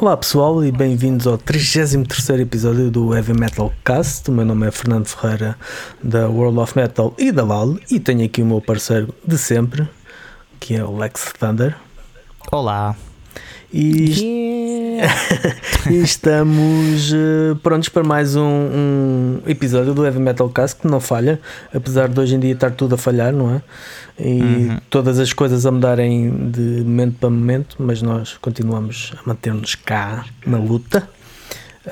Olá pessoal e bem-vindos ao 33 episódio do Heavy Metal Cast. O meu nome é Fernando Ferreira da World of Metal e da Val e tenho aqui o meu parceiro de sempre, que é o Lex Thunder. Olá. E. e estamos uh, prontos para mais um, um, episódio do Heavy Metal Cast que não falha, apesar de hoje em dia estar tudo a falhar, não é? E uhum. todas as coisas a mudarem de momento para momento, mas nós continuamos a manter-nos cá na luta.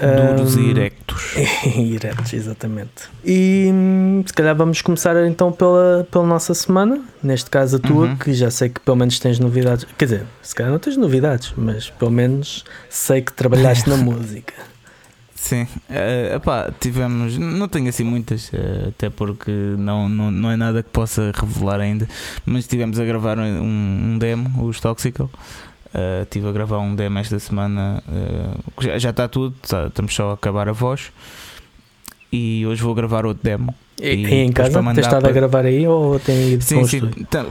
Duros um, e erectos. erectos, exatamente. E hum, se calhar vamos começar então pela, pela nossa semana, neste caso a tua, uhum. que já sei que pelo menos tens novidades. Quer dizer, se calhar não tens novidades, mas pelo menos sei que trabalhaste na música. Sim, uh, epá, tivemos, não tenho assim muitas, uh, até porque não, não, não é nada que possa revelar ainda, mas tivemos a gravar um, um demo, os Toxical. Uh, estive a gravar um demo esta semana, uh, já, já está tudo, tá, estamos só a acabar a voz. E hoje vou gravar outro demo. E, e em casa? Tens estado para... a gravar aí ou tem ido sim, sim. Então,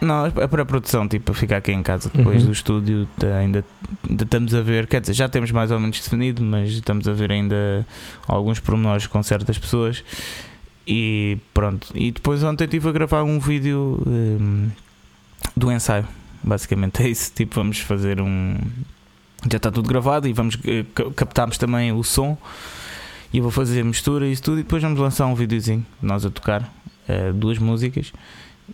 não, é para a produção, tipo, ficar aqui em casa depois uhum. do estúdio. Ainda, ainda, estamos a ver, quer dizer, já temos mais ou menos definido, mas estamos a ver ainda alguns pormenores com certas pessoas. E pronto. E depois ontem estive a gravar um vídeo um, do ensaio Basicamente é isso. Tipo, vamos fazer um. Já está tudo gravado e vamos eh, captarmos também o som. E eu vou fazer mistura e isso tudo. E depois vamos lançar um videozinho nós a tocar uh, duas músicas.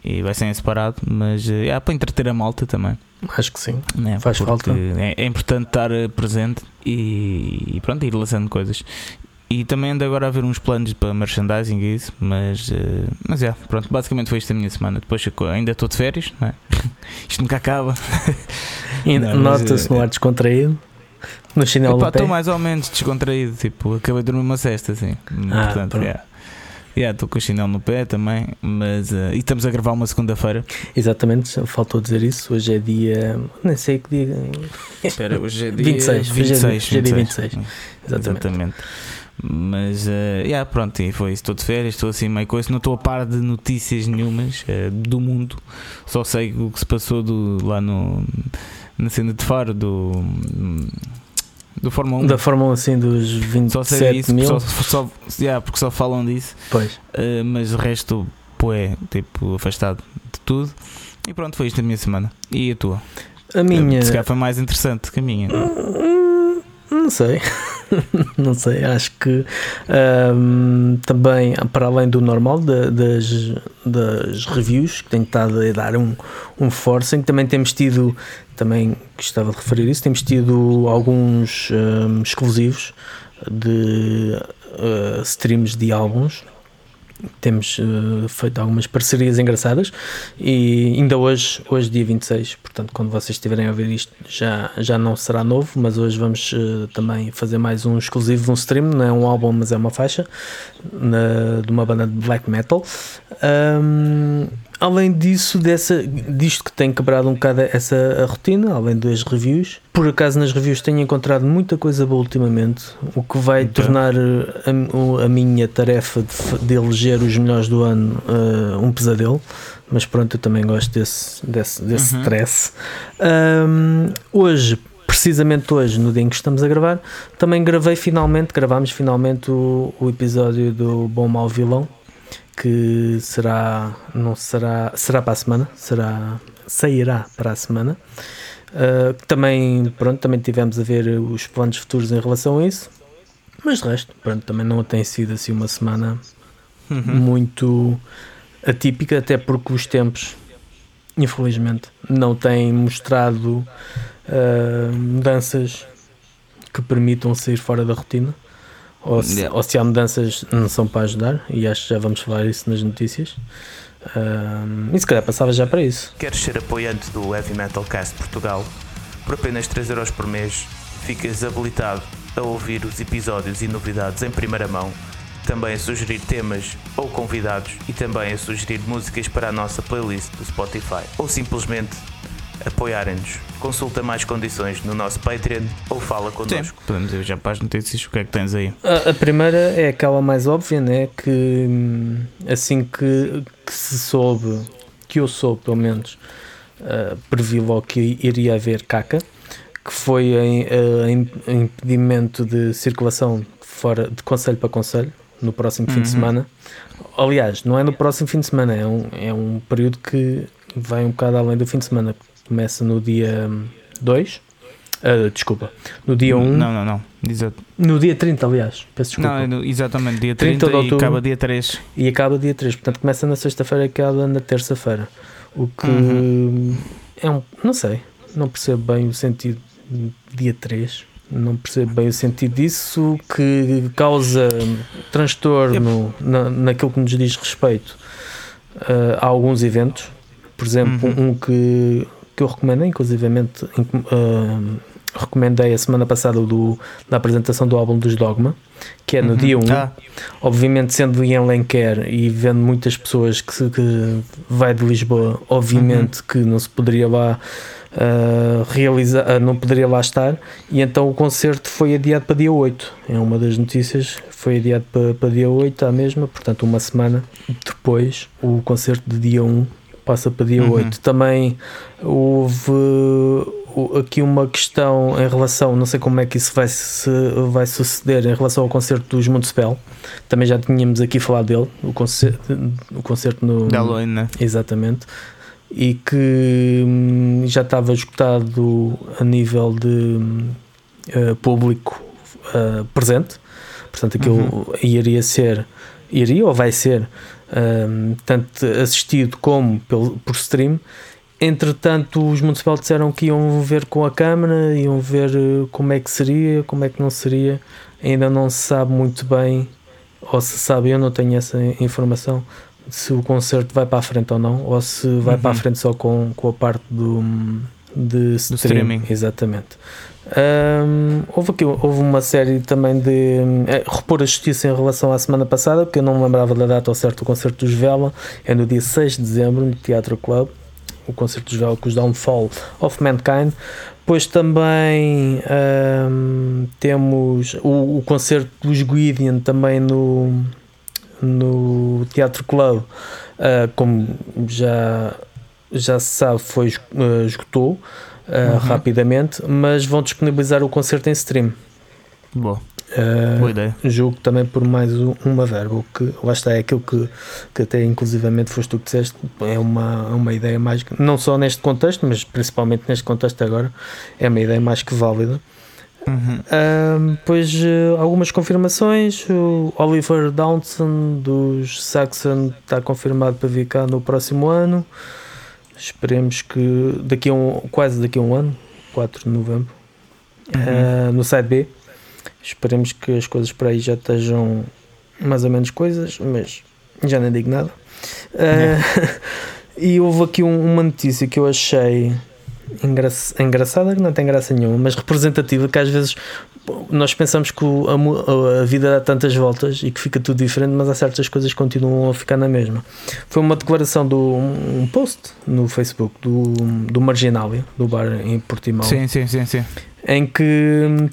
E vai ser em separado, mas uh, é para entreter a malta também. Acho que sim. É, Faz falta. É, é, importante estar presente e, e pronto, ir lançando coisas. E também ando agora a ver uns planos para merchandising e isso, mas, uh, mas é, pronto, basicamente foi isto a minha semana. Depois ainda estou de férias, não é? isto nunca acaba. Nota-se no ar descontraído, no chinelo Estou mais ou menos descontraído, tipo, acabei de dormir uma cesta, assim. Ah, Portanto, estou yeah. yeah, com o chinelo no pé também, mas uh, e estamos a gravar uma segunda-feira. Exatamente, faltou dizer isso. Hoje é dia. Nem sei que dia. Espera, hoje é dia 26. 26, hoje é, 26, hoje é dia 26. Exatamente. Exatamente. Mas, uh, yeah, pronto, e foi isso. Estou de férias, estou assim meio coisa. Não estou a par de notícias nenhumas uh, do mundo. Só sei o que se passou do, lá no, na cena de Faro do. Do Fórmula 1. Da Fórmula 1, assim, dos 27 só sei isso, mil. Só, só, yeah, porque só falam disso. Pois. Uh, mas o resto, pô, é tipo afastado de tudo. E pronto, foi isto a minha semana. E a tua? A minha. Se calhar foi mais interessante que a minha. Hum, não sei. não sei, acho que um, também, para além do normal, de, das, das reviews, que tenho estado a dar um, um forcing, também temos tido, também gostava de referir isso, temos tido alguns um, exclusivos de uh, streams de álbuns temos uh, feito algumas parcerias engraçadas e ainda hoje, hoje dia 26, portanto quando vocês estiverem a ver isto já, já não será novo, mas hoje vamos uh, também fazer mais um exclusivo, um stream, não é um álbum mas é uma faixa na, de uma banda de black metal. Um, além disso, dessa, disto que tem quebrado um bocado essa rotina, além das reviews, por acaso nas reviews tenho encontrado muita coisa boa ultimamente, o que vai então. tornar a, a, minha tarefa de, de, eleger os melhores do ano uh, um pesadelo. Mas pronto, eu também gosto desse, desse, desse uhum. stress. Um, hoje, precisamente hoje, no dia em que estamos a gravar, também gravei finalmente, gravámos finalmente o, o episódio do Bom Mal Vilão que será não será será para a semana será sairá para a semana uh, também pronto também tivemos a ver os planos futuros em relação a isso mas de resto pronto também não tem sido assim uma semana uhum. muito atípica até porque os tempos infelizmente não têm mostrado uh, mudanças que permitam sair fora da rotina ou se, yeah. ou se há mudanças não são para ajudar, e acho que já vamos falar isso nas notícias. Um, e se calhar passava já para isso. Queres ser apoiante do Heavy Metal Cast Portugal? Por apenas 3€ por mês, ficas habilitado a ouvir os episódios e novidades em primeira mão, também a sugerir temas ou convidados e também a sugerir músicas para a nossa playlist do Spotify ou simplesmente apoiarem-nos. Consulta mais condições no nosso Patreon ou fala connosco. Sim, podemos ir já para as notícias. O que é que tens aí? A, a primeira é aquela mais óbvia, né? Que hum, assim que, que se soube, que eu soube pelo menos, uh, previ logo que iria haver caca. que foi em, eh, em- em impedimento de circulação fora de conselho para conselho no próximo fim de Uhum. semana. Aliás, não é no próximo fim de semana, é um, é um período que vai um bocado além do fim de semana. Começa no dia 2, desculpa, no dia 1, um, Não, não, não. Exato. no dia 30, aliás, peço desculpa. Não, no- exatamente, dia 30 30, de e outubro. acaba dia 3. E acaba dia 3, portanto começa na sexta-feira e acaba na terça-feira. O que Uhum. é um. Não sei, não percebo bem o sentido dia 3. Não percebo bem o sentido disso que causa transtorno na, naquilo que nos diz respeito uh, a alguns eventos. Por exemplo, Uhum. um que, que eu recomendei, inclusivamente uh, recomendei a semana passada do, da apresentação do álbum dos Dogma, que é no Uhum. dia 1. Ah, Obviamente, sendo em Alenquer e vendo muitas pessoas que, se- que vai de Lisboa, obviamente que não se poderia lá ah, realizar, ah, não poderia lá estar, e então o concerto foi adiado para dia 8. É uma das notícias, foi adiado para, para dia 8, à mesma, portanto, uma semana depois, o concerto de dia 1 passa para dia Uhum. 8. Também houve aqui uma questão em relação, não sei como é que isso vai, se, vai suceder em relação ao concerto dos Municipal. Também já tínhamos aqui falado dele, o concerto, o concerto no. da Halloween, né? Exatamente. E que hum, já estava esgotado a nível de eh, público eh, presente. Portanto, aquilo iria ser, iria ou vai ser, hum, tanto assistido como pelo, por stream. Entretanto, os municipais disseram que iam ver com a Câmara, iam ver eh, como é que seria, como é que não seria. Ainda não se sabe muito bem, ou se sabe, eu não tenho essa informação, se o concerto vai para a frente ou não, ou se vai Uhum. para a frente só com, com a parte do, de stream, streaming. Exatamente. Hum, houve, aqui, houve uma série também de é, repor a justiça em relação à semana passada, porque eu não me lembrava da data ao certo do concerto dos Vela, é no dia 6 de dezembro, no Teatro Club, o concerto dos Vela com os Downfall of Mankind. Depois também hum, temos o, o concerto dos Guidian também no, no Teatro Club, ah, como já, já se sabe, foi, ah, esgotou Uhum. rapidamente, mas vão disponibilizar o concerto em stream. Boa, Ah, boa ideia. julgo também por mais um- uma verba, o que lá está, é aquilo que, que até inclusivamente foste tu que disseste, é uma, uma ideia mais, não só neste contexto, mas principalmente neste contexto agora, é uma ideia mais que válida. Uhum. Ahm, pois eh, algumas confirmações. O Oliver Downson dos Saxon está confirmado para vir cá no próximo ano. Esperemos que daqui a um, quase daqui a um ano, 4 de novembro, Uhum. ah, no site B. Esperemos que as coisas para aí já estejam mais ou menos coisas, mas já nem digo nada. Ah, e houve aqui um- uma notícia que eu achei engra engraçada, que não tem graça nenhuma, mas representativa, que às vezes nós pensamos que o- a, a vida dá tantas voltas e que fica tudo diferente, mas há certas coisas que continuam a ficar na mesma. Foi uma declaração do um post no Facebook do, do Marginalia, do bar em Portimão Sim, sim, sim, sim. em que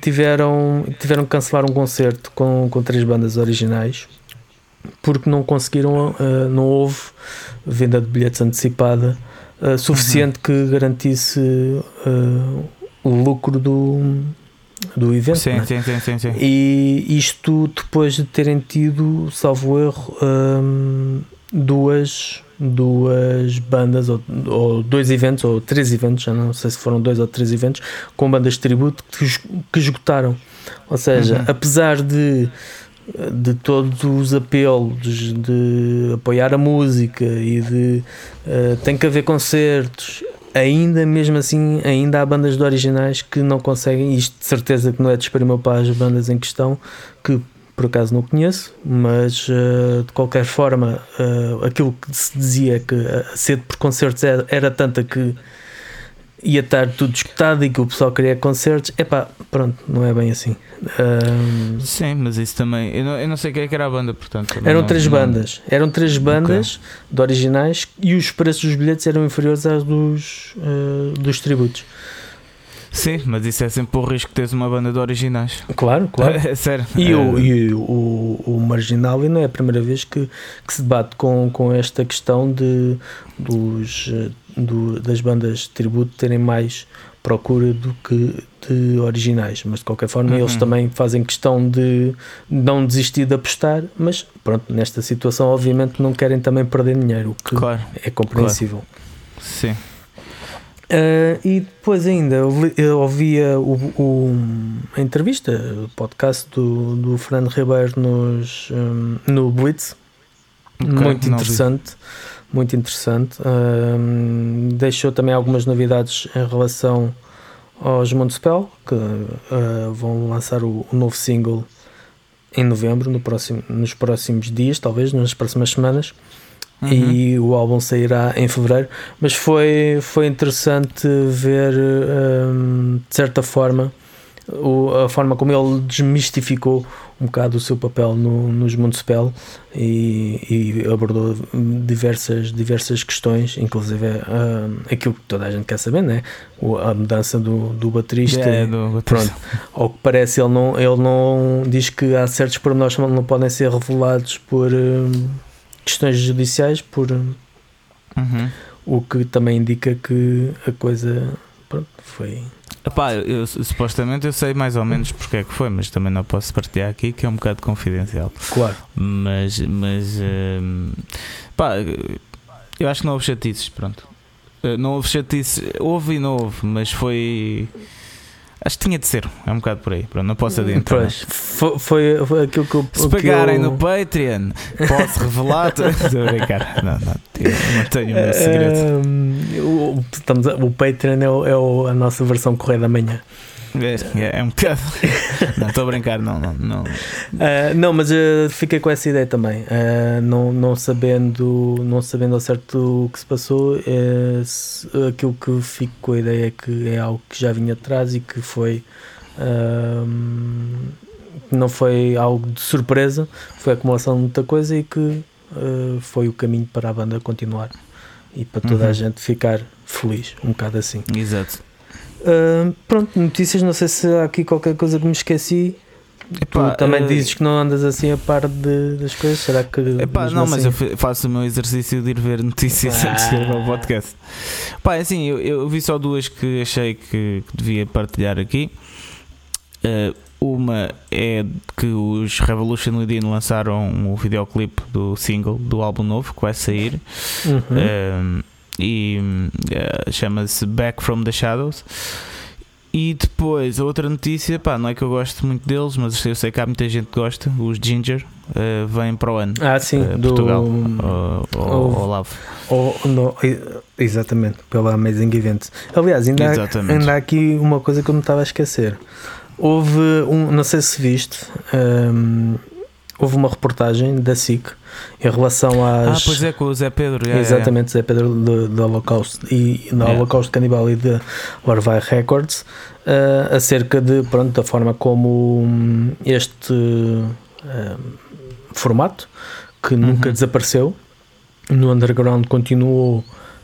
tiveram, tiveram que cancelar um concerto com, com três bandas originais porque não conseguiram, ah, não houve venda de bilhetes antecipada ah, suficiente que garantisse ah, o lucro do, do evento. Sim, é? sim, sim, sim, sim. E isto depois de terem tido, salvo erro, hum, duas, duas bandas, ou, ou dois eventos, ou três eventos, já não sei se foram dois ou três eventos, com bandas de tributo que, que esgotaram. Ou seja, Uhum. apesar de, de todos os apelos de apoiar a música e de eh, tem que haver concertos, ainda mesmo assim, ainda há bandas de originais que não conseguem, isto de certeza que não é de para as bandas em questão, que por acaso não conheço, mas eh, de qualquer forma, eh, aquilo que se dizia que a sede por concertos era, era tanta que ia estar tudo escutado e que o pessoal queria concertos, epá, pronto, não é bem assim. Ahm, Sim, mas isso também. Eu não, eu não sei quem é que era a banda, portanto. eram não- três não- bandas, eram três bandas de originais e os preços dos bilhetes eram inferiores aos dos, eh, dos tributos. Sim, mas isso é sempre o risco de teres uma banda de originais. Claro, claro. É sério. E, É, o, e o, o, Marginal e não é a primeira vez que, que se debate com, com esta questão de, dos, do- das bandas de tributo terem mais procura do que de originais, mas de qualquer forma Uhum. eles também fazem questão de não desistir de apostar, mas pronto, nesta situação obviamente não querem também perder dinheiro, o que Claro, é compreensível. sim. Uh, e depois ainda eu, ouvia o, o- a entrevista, o podcast do, do Fernando Ribeiro nos, um, no Blitz, Ok, muito não vi. Muito interessante. Um, deixou também algumas novidades em relação aos Montespel, que uh, vão lançar o, o novo single em novembro, no próximo, nos próximos dias, talvez, nas próximas semanas Uhum. e o álbum sairá em fevereiro. Mas foi, foi interessante ver, hum, de certa forma, o- a forma como ele desmistificou um bocado o seu papel no, nos Municipal e, e abordou diversas, diversas questões, inclusive hum, aquilo que toda a gente quer saber, né? O- a mudança do, do baterista. É, do- Pronto. Ao que parece, ele não, ele não diz que há certos pormenores que não podem ser revelados por hum, questões judiciais, por hum, Uhum. o que também indica que a coisa pronto, foi. Epá, eu, eu- supostamente eu sei mais ou menos porque é que foi, mas também não posso partilhar aqui que é um bocado confidencial. Claro. Mas, mas hum, pá, eu acho que não houve chatices, pronto. Eh, Não houve chatices, houve e não houve, mas foi. Acho que tinha de ser, é um bocado por aí. Pronto, não posso adiantar. Pois, foi, foi, foi aquilo que eu. Se pagarem eu- no Patreon, posso revelar. Não, não, tenho o meu segredo. Hum, o, estamos a- o Patreon é, o- é a nossa versão correio da manhã. É, é um bocado. Não, estou a brincar, não, não. não. Ah, não, mas ah, fiquei com essa ideia também. Ah, não, não, sabendo, não sabendo ao certo o que se passou, eh, se- aquilo que fico com a ideia é que é algo que já vinha atrás e que foi. que não foi algo de surpresa, foi a acumulação de muita coisa e que ah, foi o caminho para a banda continuar e para toda a Uhum. gente ficar feliz, um bocado assim. Exato. Pronto, notícias, não sei se há aqui qualquer coisa que me esqueci. Epá, tu também eh, dizes que não andas assim a par de, das coisas, será que. Epá, não, mas assim- eu fa- faço o meu exercício de ir ver notícias Ah. antes de ir ao podcast. Pá, é assim, eu, eu vi só duas que achei que, que devia partilhar aqui. Eh, uma é que os Revolution Within lançaram o videoclipe do single do álbum novo que vai sair Uhum. Um, e uh, chama-se Back from the Shadows. E depois, a outra notícia, pá, não é que eu gosto muito deles, mas eu sei que há muita gente que gosta. Os Ginger uh, vêm para o ano, ah, sim, uh, do. Portugal, ao, ao, o- ao Lavo. ou- no- exatamente, pela Amazing Event. Aliás, ainda há, ainda há aqui uma coisa que eu me estava a esquecer. Houve um, não sei se viste, hum, houve uma reportagem da SIC em relação Ah, às. pois é, com o Zé Pedro. yeah, yeah, Exatamente, Zé Pedro do, do Holocausto e do Yeah. Holocausto Canibal e de Larvae Records uh, acerca de pronto, da forma como hum, este hum, formato que nunca Uhum. desapareceu no underground continuou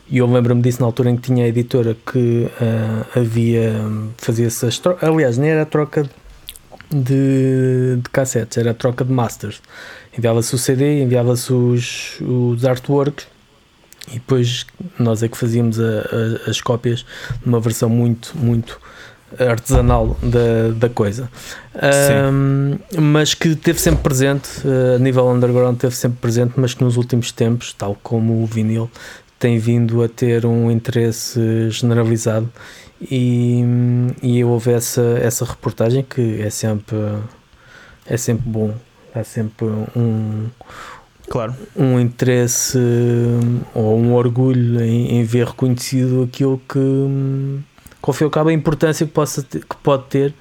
e eu lembro-me disso na altura em que tinha a editora que uh, havia fazia-se as trocas, aliás nem era a troca de, de cassetes, era a troca de masters enviava-se o CD, enviava-se os, os artworks e depois nós é que fazíamos a- a- as cópias numa versão muito, muito artesanal da, da coisa. Ahm, mas que teve sempre presente, eh, a nível underground teve sempre presente, mas que nos últimos tempos, tal como o vinil, tem vindo a ter um interesse generalizado. E, e eu houve essa, essa reportagem que é sempre é sempre bom há sempre um, Claro. um interesse hum, ou um orgulho em, em ver reconhecido aquilo que, hum, ao fim e ao cabo, a importância que, possa ter- que pode ter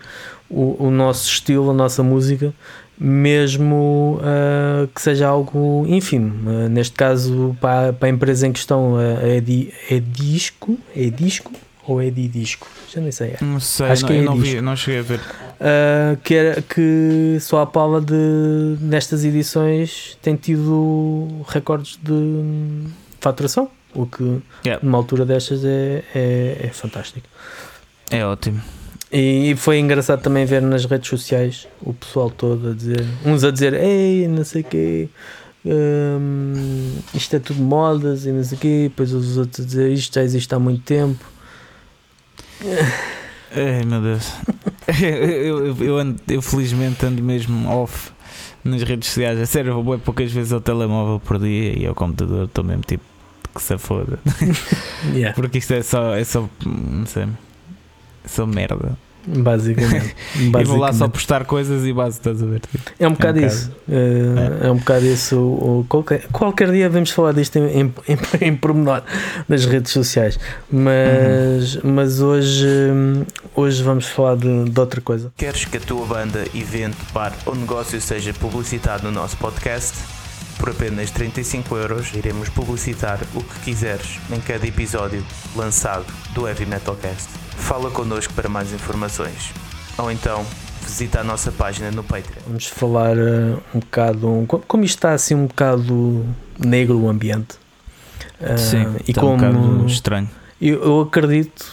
o, o nosso estilo, a nossa música, mesmo ah, que seja algo ínfimo. Ah, neste caso, para, para a empresa em questão, ah, é, di, é disco, é disco ou é Didisco? Já nem sei. Não sei, Acho não, que é eu não, disco. vi, não cheguei a ver. Uh, que, era, que só a pala de nestas edições tem tido recordes de faturação, o que Yeah. numa altura destas é, é, é fantástico. É ótimo. E foi engraçado também ver nas redes sociais o pessoal todo a dizer, uns a dizer, ei, não sei o quê, hum, isto é tudo modas e não sei o quê, depois os outros a dizer, isto já existe há muito tempo. Ai meu Deus. eu, eu, eu, ando, eu felizmente ando mesmo off nas redes sociais. A sério, vou bem poucas vezes ao telemóvel por dia e ao computador estou mesmo tipo que se foda. Yeah, Porque isto é só, é só, não sei, é só merda. Basicamente. E vou lá só Basicamente. postar coisas e base, estás a ver? Tipo, É um bocado um isso. É, é um bocado isso. Qualquer, qualquer dia vamos falar disto em, em, em, em pormenor nas redes sociais. Mas, Uhum. mas hoje, hoje vamos falar de, de outra coisa. Queres que a tua banda, evento, bar ou negócio seja publicitado no nosso podcast? Por apenas 35 euros iremos publicitar o que quiseres em cada episódio lançado do Heavy Metal Cast. Fala connosco para mais informações. Ou então, visita a nossa página no Patreon. Vamos falar uh, um bocado. co- Como isto está assim um bocado negro o ambiente. Uh, sim, e está como um bocado estranho. eu, eu acredito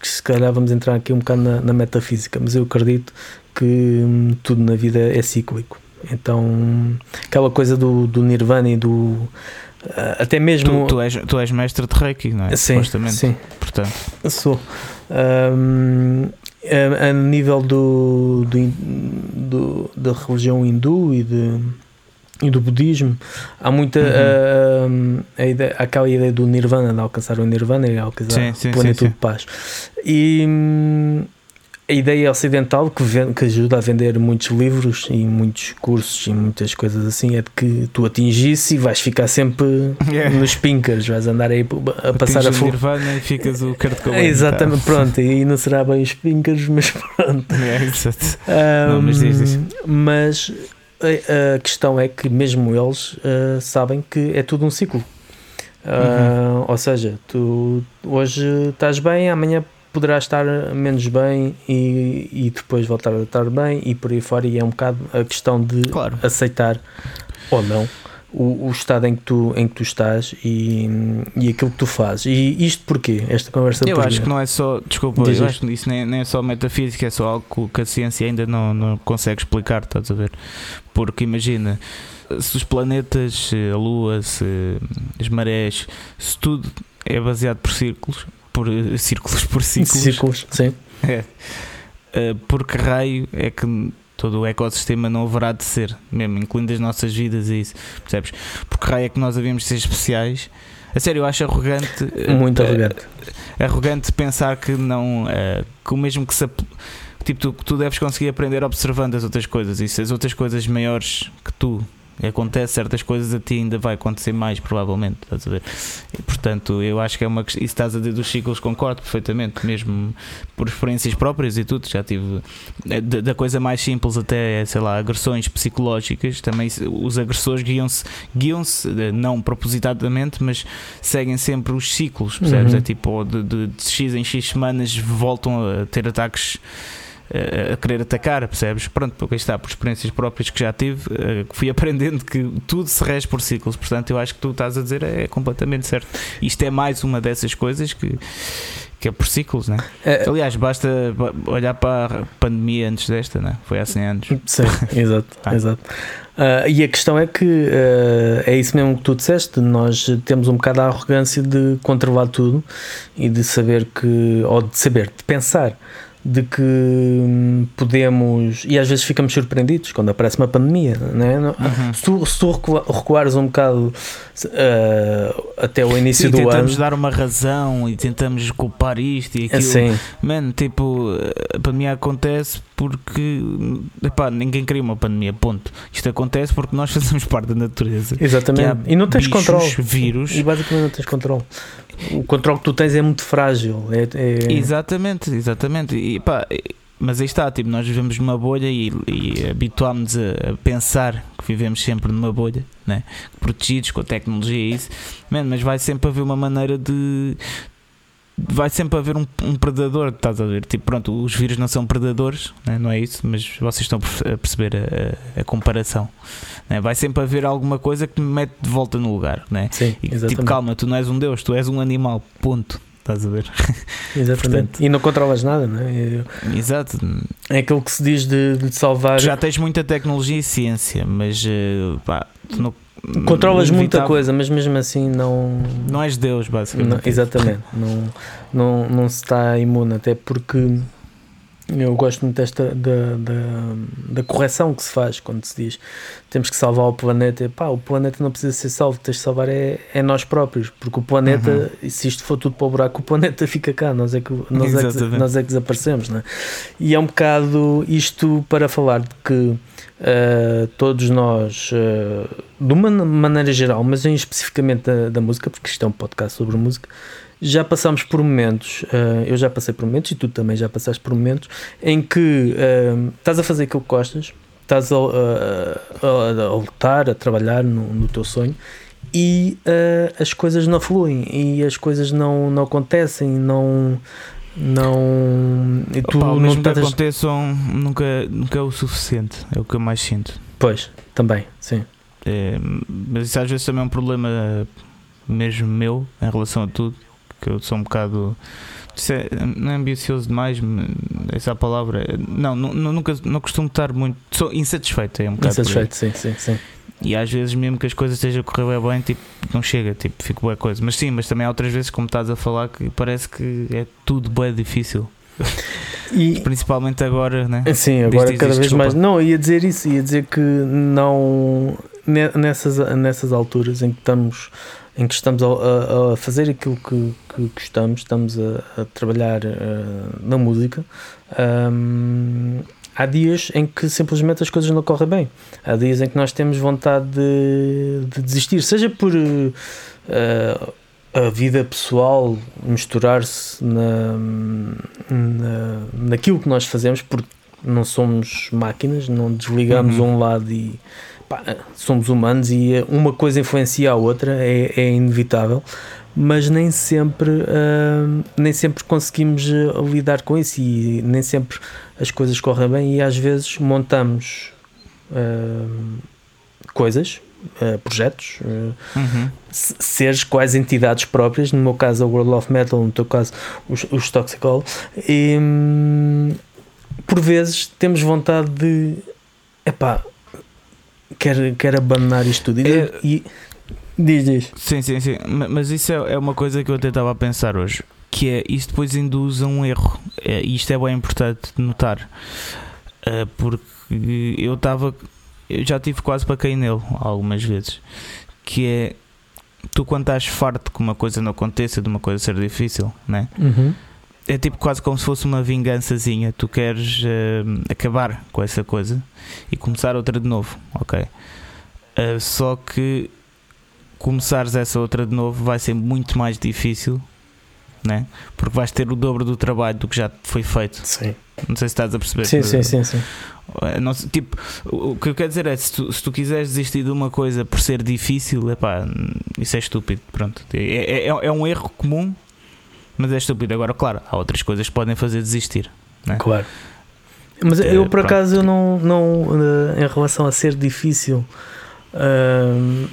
que se calhar vamos entrar aqui um bocado na, na metafísica, mas eu acredito que hum, tudo na vida é cíclico. Então, aquela coisa do, do Nirvana e do. uh, até mesmo. Tu, tu, és, tu és mestre de Reiki, não é? sim, Supostamente. sim, Portanto, sou. Hum, a, a nível do, do, do- da religião hindu e, de, e do budismo, há muita. Uhum. hum, a ideia, aquela ideia do Nirvana, de alcançar o Nirvana e alcançar Sim, sim, a plenitude sim, sim. de paz. E hum, a ideia ocidental que, ven- que ajuda a vender muitos livros e muitos cursos e muitas coisas assim é de que tu atingisse e vais ficar sempre Yeah. nos pincas, vais andar aí a passar a atinges fogo. Nirvana e ficas o Kurt Cobain. É, exatamente, pronto, e não será bem os pincas, mas pronto. Tá. É, exato. Não, mas diz, diz. Mas a, a questão é que mesmo eles ah, sabem que é tudo um ciclo. Ah, Ou seja, tu hoje estás bem, amanhã poderás estar menos bem e, e depois voltar a estar bem e por aí fora. E é um bocado a questão de Claro. aceitar ou não o, o estado em que tu, em que tu estás e, e aquilo que tu fazes. E isto porquê? Esta conversa Eu porquê? acho que não é só, desculpa, Diz eu acho que isso nem, nem é só metafísica, é só algo que a ciência ainda não, não consegue explicar, estás a ver? Porque imagina, se os planetas, se a Lua, se as marés, se tudo é baseado por círculos, por eh, círculos, por ciclos, Círculos, sim. é, eh, por que raio é que todo o ecossistema não haverá de ser, mesmo incluindo as nossas vidas e isso, percebes? Por que raio é que nós havíamos de ser especiais? A sério, eu acho arrogante. eh, Muito eh, arrogante. arrogante pensar que não eh, que o mesmo que se tipo tu, tu deves conseguir aprender observando as outras coisas e se as outras coisas maiores que tu acontece certas coisas a ti ainda vai acontecer mais provavelmente estás a ver e, portanto eu acho que é uma questão e se estás a dizer dos ciclos concordo perfeitamente mesmo por experiências próprias e tudo já tive eh, da, coisa mais simples até sei lá agressões psicológicas também os agressores guiam-se guiam-se eh, não propositadamente mas seguem sempre os ciclos, percebes? Uhum. É tipo, de, de, de X em X semanas voltam a ter ataques a querer atacar, percebes? Pronto, porque está, por experiências próprias que já tive, eh, fui aprendendo que tudo se rege por ciclos, portanto, eu acho que tu estás a dizer é completamente certo. Isto é mais uma dessas coisas que, que é por ciclos, né? É, Aliás, basta ba- olhar para a pandemia antes desta, né? Foi há 100 anos. Sim, exato, Ah. exato. Ah, e a questão é que ah, é isso mesmo que tu disseste, nós temos um bocado a arrogância de controlar tudo e de saber que, ou de saber, de pensar de que hum, podemos, e às vezes ficamos surpreendidos quando aparece uma pandemia, né? Não- Uhum. Se tu, se tu recua- recuares um bocado ah, até o início Sim, do tentamos ano, dar uma razão e tentamos culpar isto e aquilo. assim, Mano, tipo, a pandemia acontece porque epá, ninguém queria uma pandemia, ponto. Isto acontece porque nós fazemos parte da natureza. Exatamente, e não tens bichos, controle. vírus. E basicamente não tens controle. O controle que tu tens é muito frágil. É, é- Exatamente, exatamente. E, pá, mas aí está, tipo, nós vivemos numa bolha e, e habituámos a, a pensar que vivemos sempre numa bolha, né? protegidos com a tecnologia e isso. Mano, mas vai sempre haver uma maneira de. Vai sempre haver um, um predador, estás a ver? Tipo, pronto, os vírus não são predadores, né? não é isso, mas vocês estão a perce- a perceber a, a- a comparação. né? Vai sempre haver alguma coisa que me mete de volta no lugar, né? Sim, E, exatamente. tipo, calma, tu não és um deus, tu és um animal, ponto. Estás a ver? Exatamente. Portanto- e não controlas nada, não é? Exato. É aquilo que se diz de, de salvar. Tu já tens muita tecnologia e ciência, mas eh, pá, tu não- Controlas muita coisa, mas mesmo assim não. Não és Deus, basicamente. não- exatamente. Não, não, não se está imune, até porque eu gosto muito desta da, da, da correção que se faz quando se diz temos que salvar o planeta. E, pá, o planeta não precisa ser salvo, tens de salvar é, é nós próprios, porque o planeta, se isto for tudo para o buraco, o planeta fica cá, nós é que, nós é que, nós é que desaparecemos. Não é? E é um bocado isto para falar de que uh, todos nós, uh, de uma maneira geral, mas em especificamente da, da música, porque isto é um podcast sobre música, já passamos por momentos, uh, eu já passei por momentos e tu também já passaste por momentos, em que uh, estás a fazer aquilo que gostas, estás a, a, a lutar, a trabalhar no, no teu sonho e uh, as coisas não fluem e as coisas não, não acontecem, não. Não. E tu Opa, o não mesmo que estás. aconteçam nunca, nunca é o suficiente, é o que eu mais sinto. Pois, também, sim. É, mas isso às vezes também é um problema mesmo meu em relação a tudo, que eu sou um bocado. é- não é ambicioso demais, essa é palavra. Não, nu- nunca não costumo estar muito. Sou insatisfeito, é um bocado. Insatisfeito, sim, sim, sim. E às vezes, mesmo que as coisas estejam a correr bem, tipo, não chega, tipo, fico boa coisa. Mas sim, mas também há outras vezes, como estás a falar, que parece que é tudo bem difícil. E, Principalmente agora, né? sim, agora diz cada isto, vez desculpa. mais. Não, ia dizer isso, ia dizer que não. ne- Nessas, nessas alturas em que estamos, em que estamos a, a- fazer aquilo que, que gostamos, estamos a, a trabalhar eh, na música. hum, há dias em que simplesmente as coisas não correm bem. Há dias em que nós temos vontade de, de desistir, seja por eh, a vida pessoal misturar-se na, na, naquilo que nós fazemos, porque não somos máquinas, não desligamos Uhum. um lado e pá, somos humanos e uma coisa influencia a outra, é, é inevitável. Mas nem sempre, ah, nem sempre conseguimos ah, lidar com isso e nem sempre as coisas correm bem e às vezes montamos ah, coisas, ah, projetos, ah, Uhum. se- seres quase entidades próprias, no meu caso a World of Metal, no teu caso os, os Toxicol, e hum, por vezes temos vontade de epá, quero, quero abandonar isto tudo. E, É- e- diz, diz. Sim, sim, sim. Ma- Mas isso é, é uma coisa que eu até estava a pensar hoje. Que é, isso depois induz a um erro. É, e isto é bem importante de notar. Ah, porque eu estava. Eu já tive quase para cair nele algumas vezes. Que é. Tu quando estás farto que uma coisa não aconteça, de uma coisa ser difícil, né? É tipo quase como se fosse uma vingançazinha. Tu queres eh, acabar com essa coisa e começar outra de novo, ok? Eh, só que começares essa outra de novo vai ser muito mais difícil, né? Porque vais ter o dobro do trabalho do que já foi feito. Sim. Não sei se estás a perceber. Sim, sim, sim, sim. Eh, não tipo, o que eu quero dizer é se tu, se tu quiseres desistir de uma coisa por ser difícil, epá, isso é estúpido. Pronto. É, é- é um erro comum, mas é estúpido. Agora, claro, há outras coisas que podem fazer desistir. Claro. Mas eu por acaso eu não, não eh, em relação a ser difícil hum,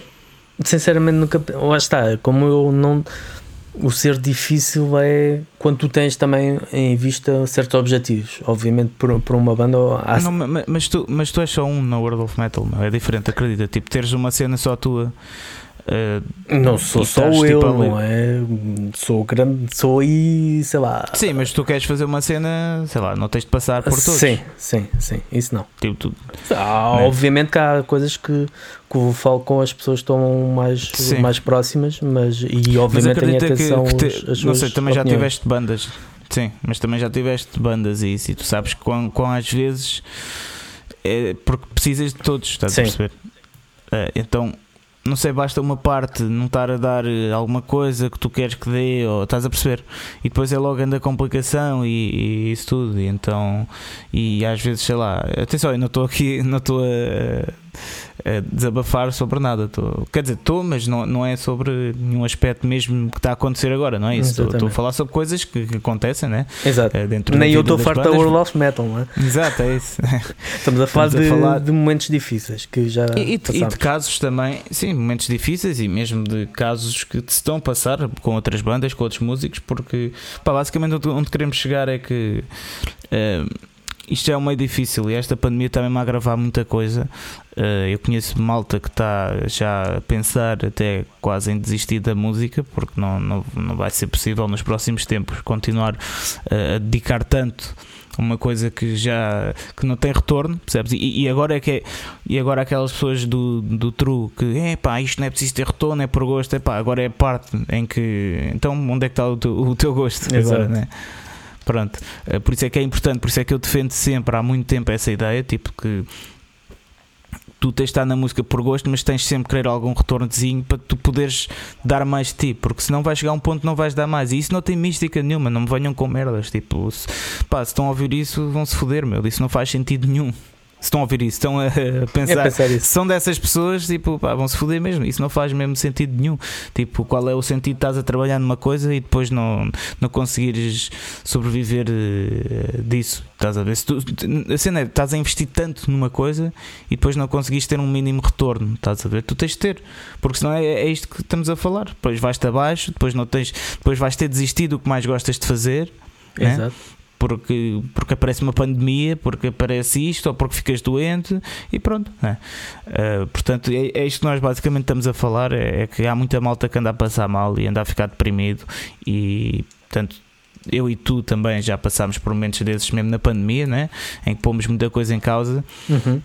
sinceramente nunca lá está, como eu não o ser difícil é quando tu tens também em vista certos objetivos. Obviamente, por, por uma banda, há Não, ma- ma- mas, tu, mas tu és só um na World of Metal, é diferente, acredita. Tipo, teres uma cena só tua. Eh, Não sou E só eu, tipo, não é? Sou grande, sou aí, sei lá. sim, mas tu queres fazer uma cena, sei lá, não tens de passar por todos. Sim, sim, sim, isso não. Tipo, tu- Há, Né? Obviamente que há coisas que, que eu falo com as pessoas que estão mais, Sim. mais próximas, mas e mas obviamente tenho acredita que, atenção que te- às- às não sei, também já opiniões. tiveste bandas. Sim, mas também já tiveste bandas e isso, e tu sabes que com, com às vezes é porque precisas de todos, estás Sim. a perceber? Eh, então, não sei, basta uma parte não estar a dar eh, alguma coisa que tu queres que dê, ou estás a perceber? E depois é logo anda a complicação e, e isso tudo, e então, e às vezes, sei lá, atenção, eu não estou aqui, não estou a, a desabafar sobre nada, estou, quer dizer, estou, mas não, não é sobre nenhum aspecto mesmo que está a acontecer agora, não é isso? Estou- a falar sobre coisas que, que acontecem, né? Exato. Eh, Dentro Nem eu estou farto da. World of Metal, não é? Exato, é isso. Estamos a falar, Estamos a de, falar- de momentos difíceis que já E, e de- e de casos também, sim, momentos difíceis e mesmo de casos que se estão a passar com outras bandas, com outros músicos, porque pá, basicamente onde, onde queremos chegar é que eh, isto é um meio difícil e esta pandemia está-me a agravar muita coisa. Uh, eu conheço malta que está já a pensar até quase em desistir da música, porque não, não, não vai ser possível nos próximos tempos continuar uh, a dedicar tanto uma coisa que já que não tem retorno, percebes? E, e, agora é que é, e agora aquelas pessoas do, do true que é pá, isto não é preciso ter retorno, é por gosto, é pá, agora é a parte em que então onde é que está o teu, o teu gosto Exato. agora, né? Pronto, eh, por isso é que é importante, por isso é que eu defendo sempre há muito tempo essa ideia, tipo que tu tens de estar na música por gosto, mas tens sempre que querer algum retornozinho para tu poderes dar mais de ti, porque senão vais chegar a um ponto não vais dar mais. E isso não tem mística nenhuma, não me venham com merdas. Tipo, se, pá, se estão a ouvir isso, vão se foder, meu. Isso não faz sentido nenhum estão a ouvir isso, estão a pensar, são dessas pessoas, tipo, pá, vão se foder mesmo. Isso não faz mesmo sentido nenhum. Tipo, qual é o sentido de estás a trabalhar numa coisa e depois não, não conseguires sobreviver eh, disso? Estás a ver? Se tu, a cena é, estás a investir tanto numa coisa e depois não conseguiste ter um mínimo retorno, estás a ver? Tu tens de ter, porque senão é, é isto que estamos a falar. Depois vais-te abaixo, depois não tens, depois vais ter desistido do que mais gostas de fazer. né? Exato. Porque, porque aparece uma pandemia, porque aparece isto, ou porque ficas doente e pronto. né? Uh, portanto, é, é isto que nós basicamente estamos a falar: é, é que há muita malta que anda a passar mal e anda a ficar deprimido, e portanto. Eu e tu também já passámos por momentos desses mesmo na pandemia, né? em que pomos muita coisa em causa Uhum.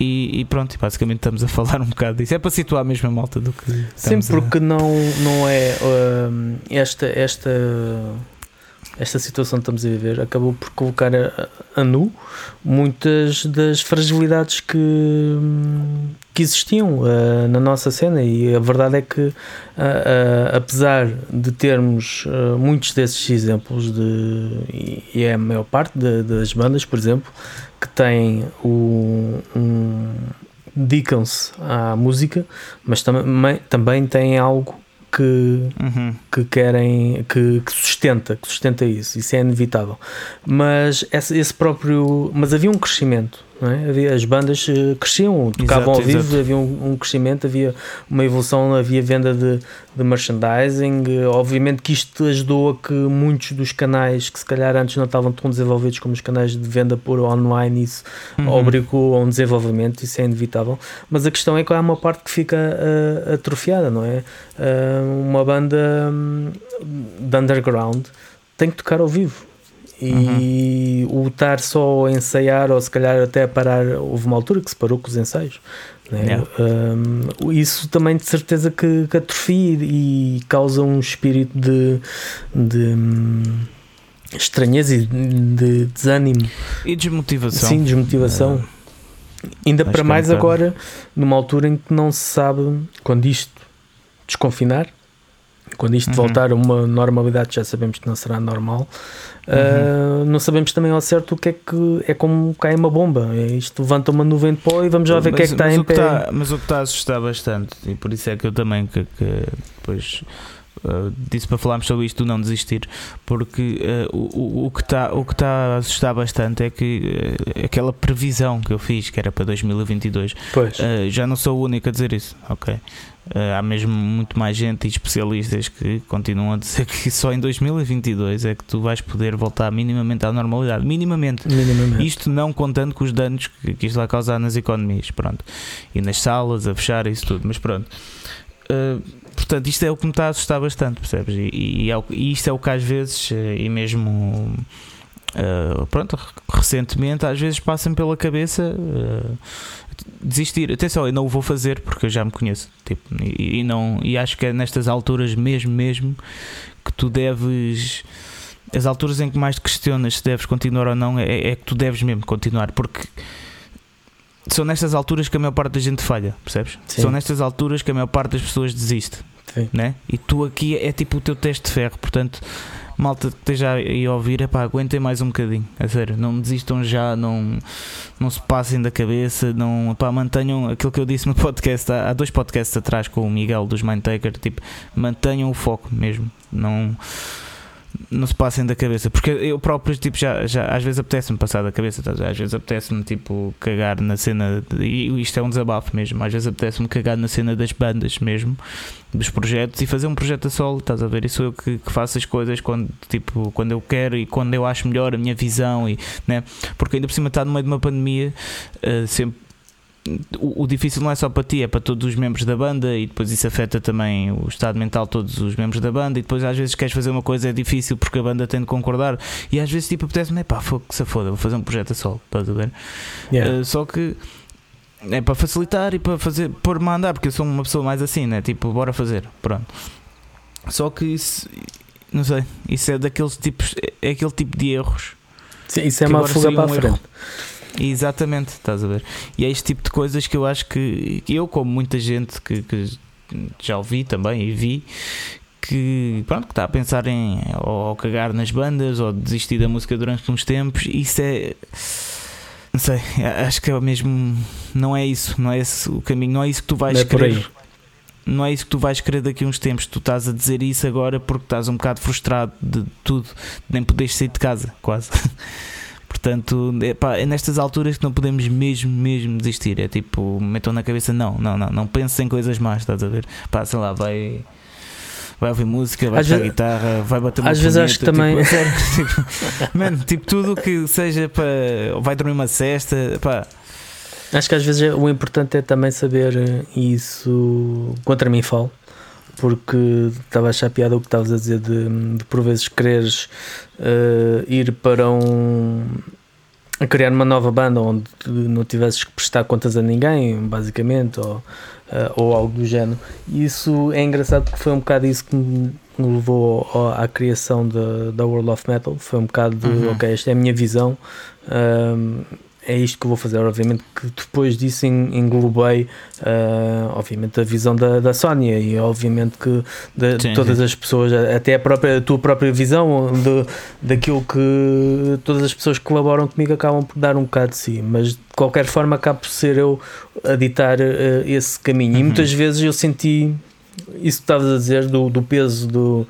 e, e pronto, basicamente estamos a falar um bocado disso. É para situar a mesma malta do que Sim, estamos a- porque não, não é hum, esta, esta, esta situação que estamos a viver acabou por colocar a, a nu muitas das fragilidades que, que existiam uh, na nossa cena. E a verdade é que uh, uh, apesar de termos muitos desses exemplos de, e, é a maior parte de- das bandas, por exemplo, que têm o, um, dedicam-se à música, mas também, também têm algo que, Uhum. que querem, que, que sustenta, que sustenta isso, isso é inevitável. Mas esse, esse próprio, mas havia um crescimento, é? Havia, as bandas eh, cresciam, tocavam Exato, ao vivo, exato. havia um, um crescimento, havia uma evolução, havia venda de, de merchandising. eh, Obviamente que isto ajudou a que muitos dos canais que se calhar antes não estavam tão desenvolvidos como os canais de venda por online, isso Uhum. obrigou a um desenvolvimento, isso é inevitável. Mas a questão é que há uma parte que fica ah, atrofiada, não é? Ah, uma banda hum, de underground tem que tocar ao vivo. E o estar só a ensaiar, ou se calhar até a parar, houve uma altura que se parou com os ensaios. né? Hum, isso também de certeza que, que atrofia e causa um espírito de, de hum, estranheza e de desânimo E desmotivação. Sim, desmotivação. Ainda acho para que é um mais agora, numa altura em que não se sabe quando isto desconfinar, quando isto Uhum. voltar a uma normalidade, já sabemos que não será normal. Uhum. uh, não sabemos também ao certo o que é que é como cai uma bomba. É Isto levanta uma nuvem de pó e vamos já ver o que é que está mas em pé. tá- mas o que está a assustar bastante, e por isso é que eu também que, que depois uh, disse para falarmos sobre isto do não desistir, porque uh, o, o, que está o que está a assustar bastante é que uh, aquela previsão que eu fiz, que era para 2022, Pois. uh, já não sou o único a dizer isso, ok? Uh, há mesmo muito mais gente e especialistas que continuam a dizer que só em 2022 é que tu vais poder voltar minimamente à normalidade. Minimamente. Minimamente. Isto não contando com os danos que, que isto vai causar nas economias, pronto. E nas salas, a fechar isso tudo, mas pronto. Uh, portanto, isto é o que me está a assustar bastante, percebes? E, e, é e isto é o que às vezes, eh, e mesmo uh, pronto, recentemente, às vezes passa-me pela cabeça desistir. Atenção, eu não o vou fazer porque eu já me conheço. Tipo, e, e não, e acho que é nestas alturas mesmo, mesmo, que tu deves as alturas em que mais te questionas se deves continuar ou não é, é que tu deves mesmo continuar, porque são nestas alturas que a maior parte da gente falha, percebes? Sim. São nestas alturas que a maior parte das pessoas desiste, Sim. né? E tu aqui é tipo o teu teste de ferro, portanto, malta que esteja aí a ouvir, é pá, aguentem mais um bocadinho, a sério, não desistam já, não, não se passem da cabeça, não, pá, mantenham aquilo que eu disse no podcast, há, há dois podcasts atrás com o Miguel dos Mindtaker, tipo, mantenham o foco mesmo, não não se passem da cabeça, porque eu próprio, tipo, já, já às vezes apetece-me passar da cabeça, tá? às vezes apetece-me, tipo, cagar na cena, de, e isto é um desabafo mesmo, às vezes apetece-me cagar na cena das bandas mesmo, dos projetos e fazer um projeto a solo, estás a ver? Isso eu que, que faço as coisas quando, tipo, quando eu quero e quando eu acho melhor a minha visão, e, né? porque ainda por cima está no meio de uma pandemia, uh, sempre o, o, difícil não é só para ti, é para todos os membros da banda e depois isso afeta também o estado mental de todos os membros da banda e depois às vezes queres fazer uma coisa é difícil porque a banda tem de concordar e às vezes tipo apetece-me, pá, que se foda, vou fazer um projeto a solo, estás a ver? Yeah. Uh, só que é para facilitar e para fazer, pôr-me a andar, porque eu sou uma pessoa mais assim, né? Tipo, bora fazer, pronto. Só que isso, não sei, isso é daqueles tipos, é aquele tipo de erros. Sim, isso é uma fuga para a frente. Erro. Exatamente, estás a ver? E é este tipo de coisas que eu acho que eu, como muita gente que, que já ouvi também e vi, que pronto, que está a pensar em ou cagar nas bandas ou desistir da música durante uns tempos, isso é não sei, acho que é mesmo não é isso, não é esse o caminho, não é isso que tu vais não é querer. Não é isso que tu vais querer daqui a uns tempos. Tu estás a dizer isso agora porque estás um bocado frustrado de tudo, nem podes sair de casa, quase. Portanto, epá, é nestas alturas que não podemos mesmo, mesmo desistir. É tipo, metam na cabeça, não, não, não, não penses em coisas más, estás a ver? Pá, sei lá, vai vai ouvir música, vai tocar guitarra, vai bater uma Às vezes acho que tipo, também. tipo, man, tipo, tudo que seja para. Vai dormir uma cesta, pá. Acho que às vezes o importante é também saber isso. Contra mim falo porque estava a achar piada o que estavas a dizer de, de por vezes quereres uh, ir para um a criar uma nova banda onde não tivesses que prestar contas a ninguém, basicamente, ou, uh, ou algo do género. E isso é engraçado porque foi um bocado isso que me levou à criação da World of Metal. Foi um bocado de, uhum. ok, esta é a minha visão. Um, é isto que eu vou fazer. Obviamente que depois disso englobei, uh, obviamente, a visão da, da Sónia e obviamente que de, sim, todas sim. as pessoas, até a, própria, a tua própria visão de, daquilo que todas as pessoas que colaboram comigo acabam por dar um bocado de si, mas de qualquer forma acabo por ser eu a ditar uh, esse caminho. Uhum. E muitas vezes eu senti isso que estavas a dizer do, do peso do,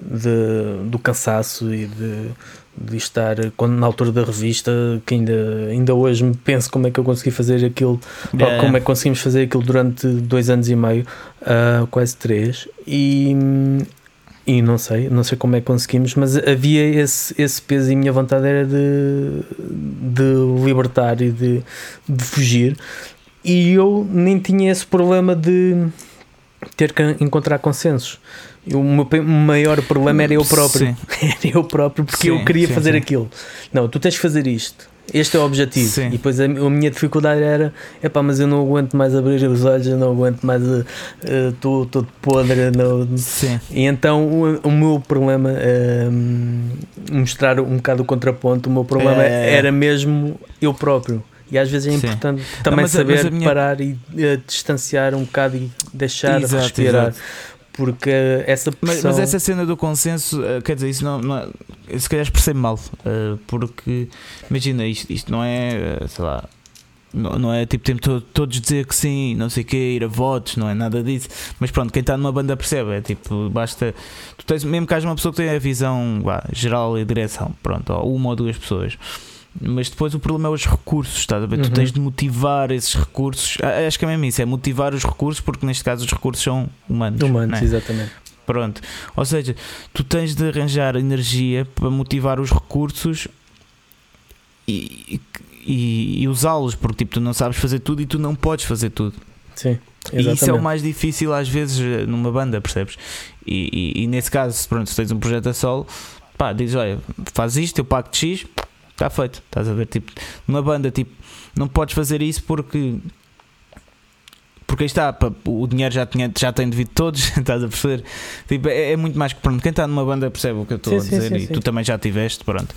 de, do cansaço e de de estar quando, na altura da revista que ainda, ainda hoje me penso como é que eu consegui fazer aquilo yeah. como é que conseguimos fazer aquilo durante dois anos e meio uh, quase três e, e não sei não sei como é que conseguimos mas havia esse, esse peso e a minha vontade era de, de libertar e de, de fugir e eu nem tinha esse problema de ter que encontrar consensos o meu maior problema era eu próprio. Sim. Era eu próprio, porque sim, eu queria sim, fazer aquilo. Não, tu tens que fazer isto. Este é o objetivo. E depois a, a, minha dificuldade era: é pá, mas eu não aguento mais abrir os olhos, eu não aguento mais. Estou uh, todo podre. Não. E então o, o meu problema, uh, mostrar um bocado o contraponto, o meu problema é... era mesmo eu próprio. E às vezes é importante também não, saber minha... parar e uh, distanciar um bocado e deixar exato, respirar. Exato porque essa pressão... mas, mas, essa cena do consenso, eh, quer dizer, isso não, não é, se calhar expressei mal, eh, porque imagina, isto, isto não é, eh, sei lá, não, não é tipo, temos todos dizer que sim, não sei o que, ir a votos, não é nada disso, mas pronto, quem está numa banda percebe, é tipo, basta, tu tens, mesmo que haja uma pessoa que tenha a visão geral e direção, pronto, ou uma ou duas pessoas mas depois o problema é os recursos, estás a ver? Uhum. Tu tens de motivar esses recursos. Acho que é mesmo isso, é motivar os recursos, porque neste caso os recursos são humanos. Humanos, é? exatamente. Pronto. Ou seja, tu tens de arranjar energia para motivar os recursos e, e, e usá-los, porque tipo, tu não sabes fazer tudo e tu não podes fazer tudo. Sim. Exatamente. E isso é o mais difícil às vezes numa banda, percebes? E, e, e nesse caso, pronto, se tens um projeto a solo, pá, dizes, olha, faz isto, eu pago X, está feito. Estás a ver? Tipo, numa banda, tipo, não podes fazer isso porque. Porque aí está, o dinheiro já, tinha, já tem devido todos, estás a perceber? Tipo, é, é, muito mais que pronto. Quem está numa banda percebe o que eu estou a dizer sim, sim, e sim. tu também já tiveste, pronto.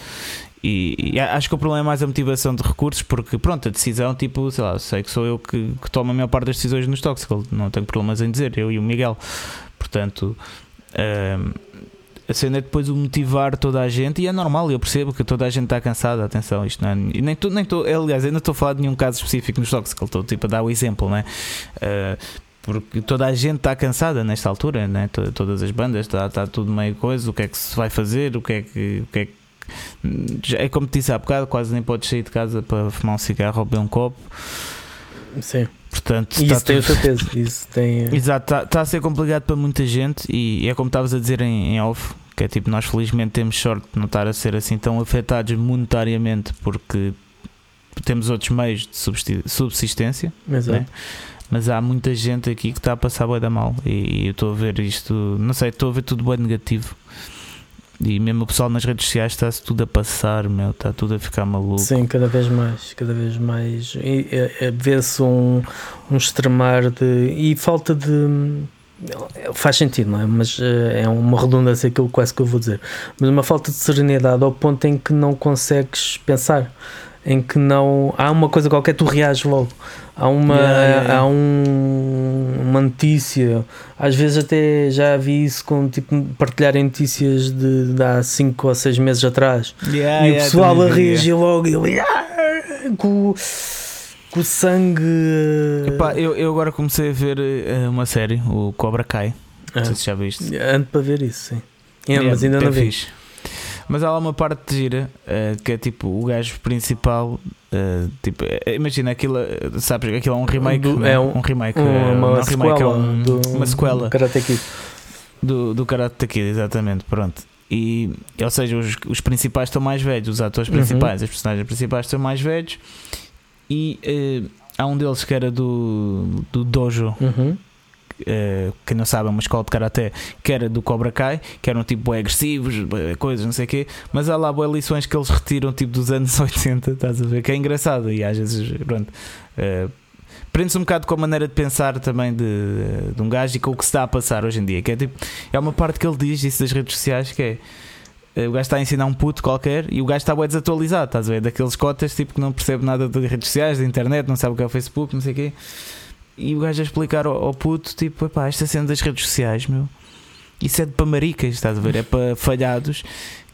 E, e, acho que o problema é mais a motivação de recursos, porque pronto, a decisão, tipo, sei lá, sei que sou eu que, que tomo a maior parte das decisões nos Toxical, não tenho problemas em dizer, eu e o Miguel. Portanto. Um, a cena é depois o motivar toda a gente, e é normal, eu percebo que toda a gente está cansada, atenção, isto não é, e nem estou, nem aliás, ainda estou a falar de nenhum caso específico nos que estou tipo a dar o exemplo, não é? Uh, porque toda a gente está cansada nesta altura, né? To- todas as bandas, está, tudo meio coisa, o que é que se vai fazer, o que é que. O que, é que é como te disse há bocado, quase nem podes sair de casa para fumar um cigarro ou beber um copo. Sim. Portanto, está isso tem o tudo- peso. Isso tem. Exato, está a ser complicado para muita gente e é como estavas a dizer em, em off, que é tipo, nós felizmente temos sorte de não estar a ser assim tão afetados monetariamente porque temos outros meios de subsistência, Exato. né? mas há muita gente aqui que está a passar bem da mal e eu estou a ver isto, não sei, estou a ver tudo bem negativo. E mesmo o pessoal nas redes sociais está-se tudo a passar, meu, está tudo a ficar maluco. Sim, cada vez mais, cada vez mais. E, é, é, Vê-se um, um extremar de. E falta de. Faz sentido, não é? Mas eh, é uma redundância aquilo quase que eu vou dizer. Mas uma falta de serenidade ao ponto em que não consegues pensar. Em que não. Há uma coisa qualquer, tu reages logo. Há uma, Yeah, yeah, yeah. há um, uma notícia. Às vezes até já vi isso com tipo partilharem notícias de, de há 5 ou 6 meses atrás e o pessoal a reagir logo e ele, "Ah", com, com o sangue. Epá, eu, eu agora comecei a ver eh, uma série, o Cobra Kai. Não sei Ah, se já viste. ando para ver isso, sim. É, mas ainda não vi. fixe. Mas há lá uma parte de gira eh, que é tipo o gajo principal. eh, tipo, eh, imagina aquilo, sabes? Aquilo é um remake. Do- não é um- remake. eh, uma, não é um sequela remake, é um- do, uma sequela Karate Kid. do, do Karate Kid, exatamente. Pronto. E, ou seja, os, os principais estão mais velhos, os atores Uhum. principais, os personagens principais estão mais velhos. E eh, há um deles que era do, do Dojo, Uhum. Eh, quem não sabe, é uma escola de karaté que era do Cobra Kai, que eram tipo agressivos, coisas, não sei o quê, mas há lá boas lições que eles retiram tipo dos anos 80, estás a ver? Que é engraçado e às vezes, pronto, eh, prende-se um bocado com a maneira de pensar também de, de um gajo e com o que se está a passar hoje em dia, que é tipo, é uma parte que ele diz, isso das redes sociais, que é. eh, O gajo está a ensinar um puto qualquer e o gajo está bem desatualizado, estás a ver? Daqueles cotas tipo que não percebe nada de redes sociais, de internet, não sabe o que é o Facebook, não sei o quê. E o gajo a explicar ao, ao puto, tipo, epá, esta cena das redes sociais, meu, isso é de para maricas, estás a ver? É para falhados